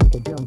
Thank.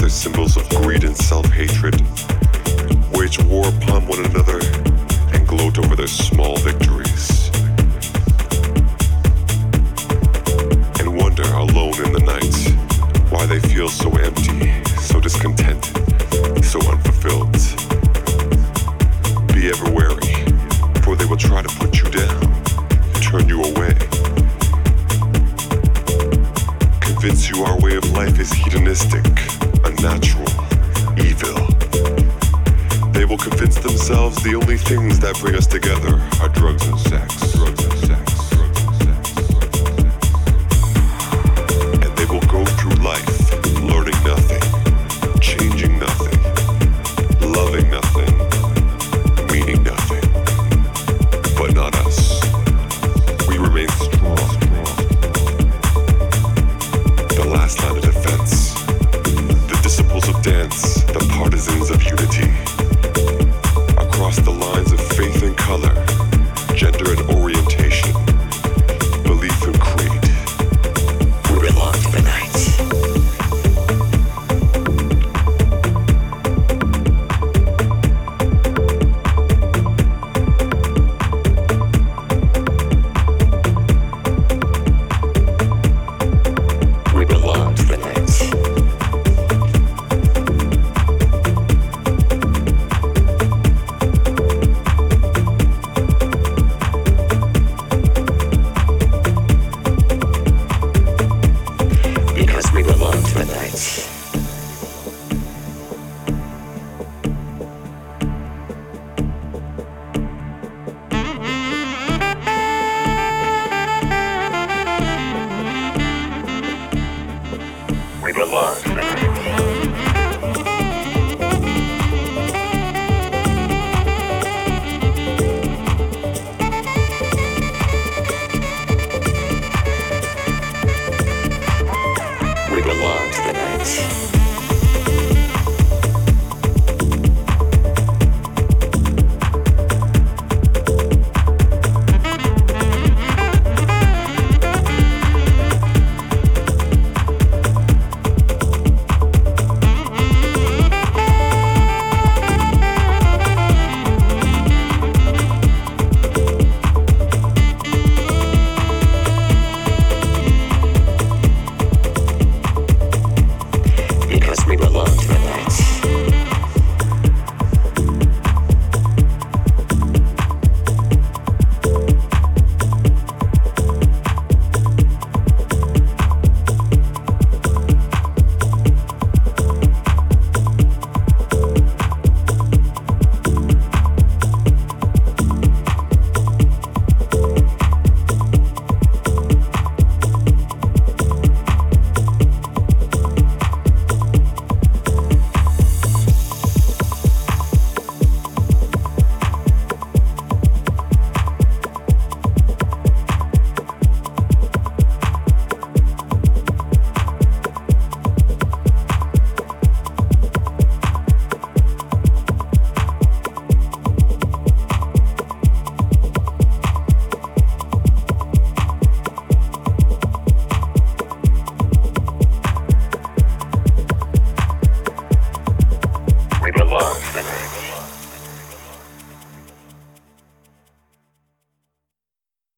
Chase symbols of greed and self hatred,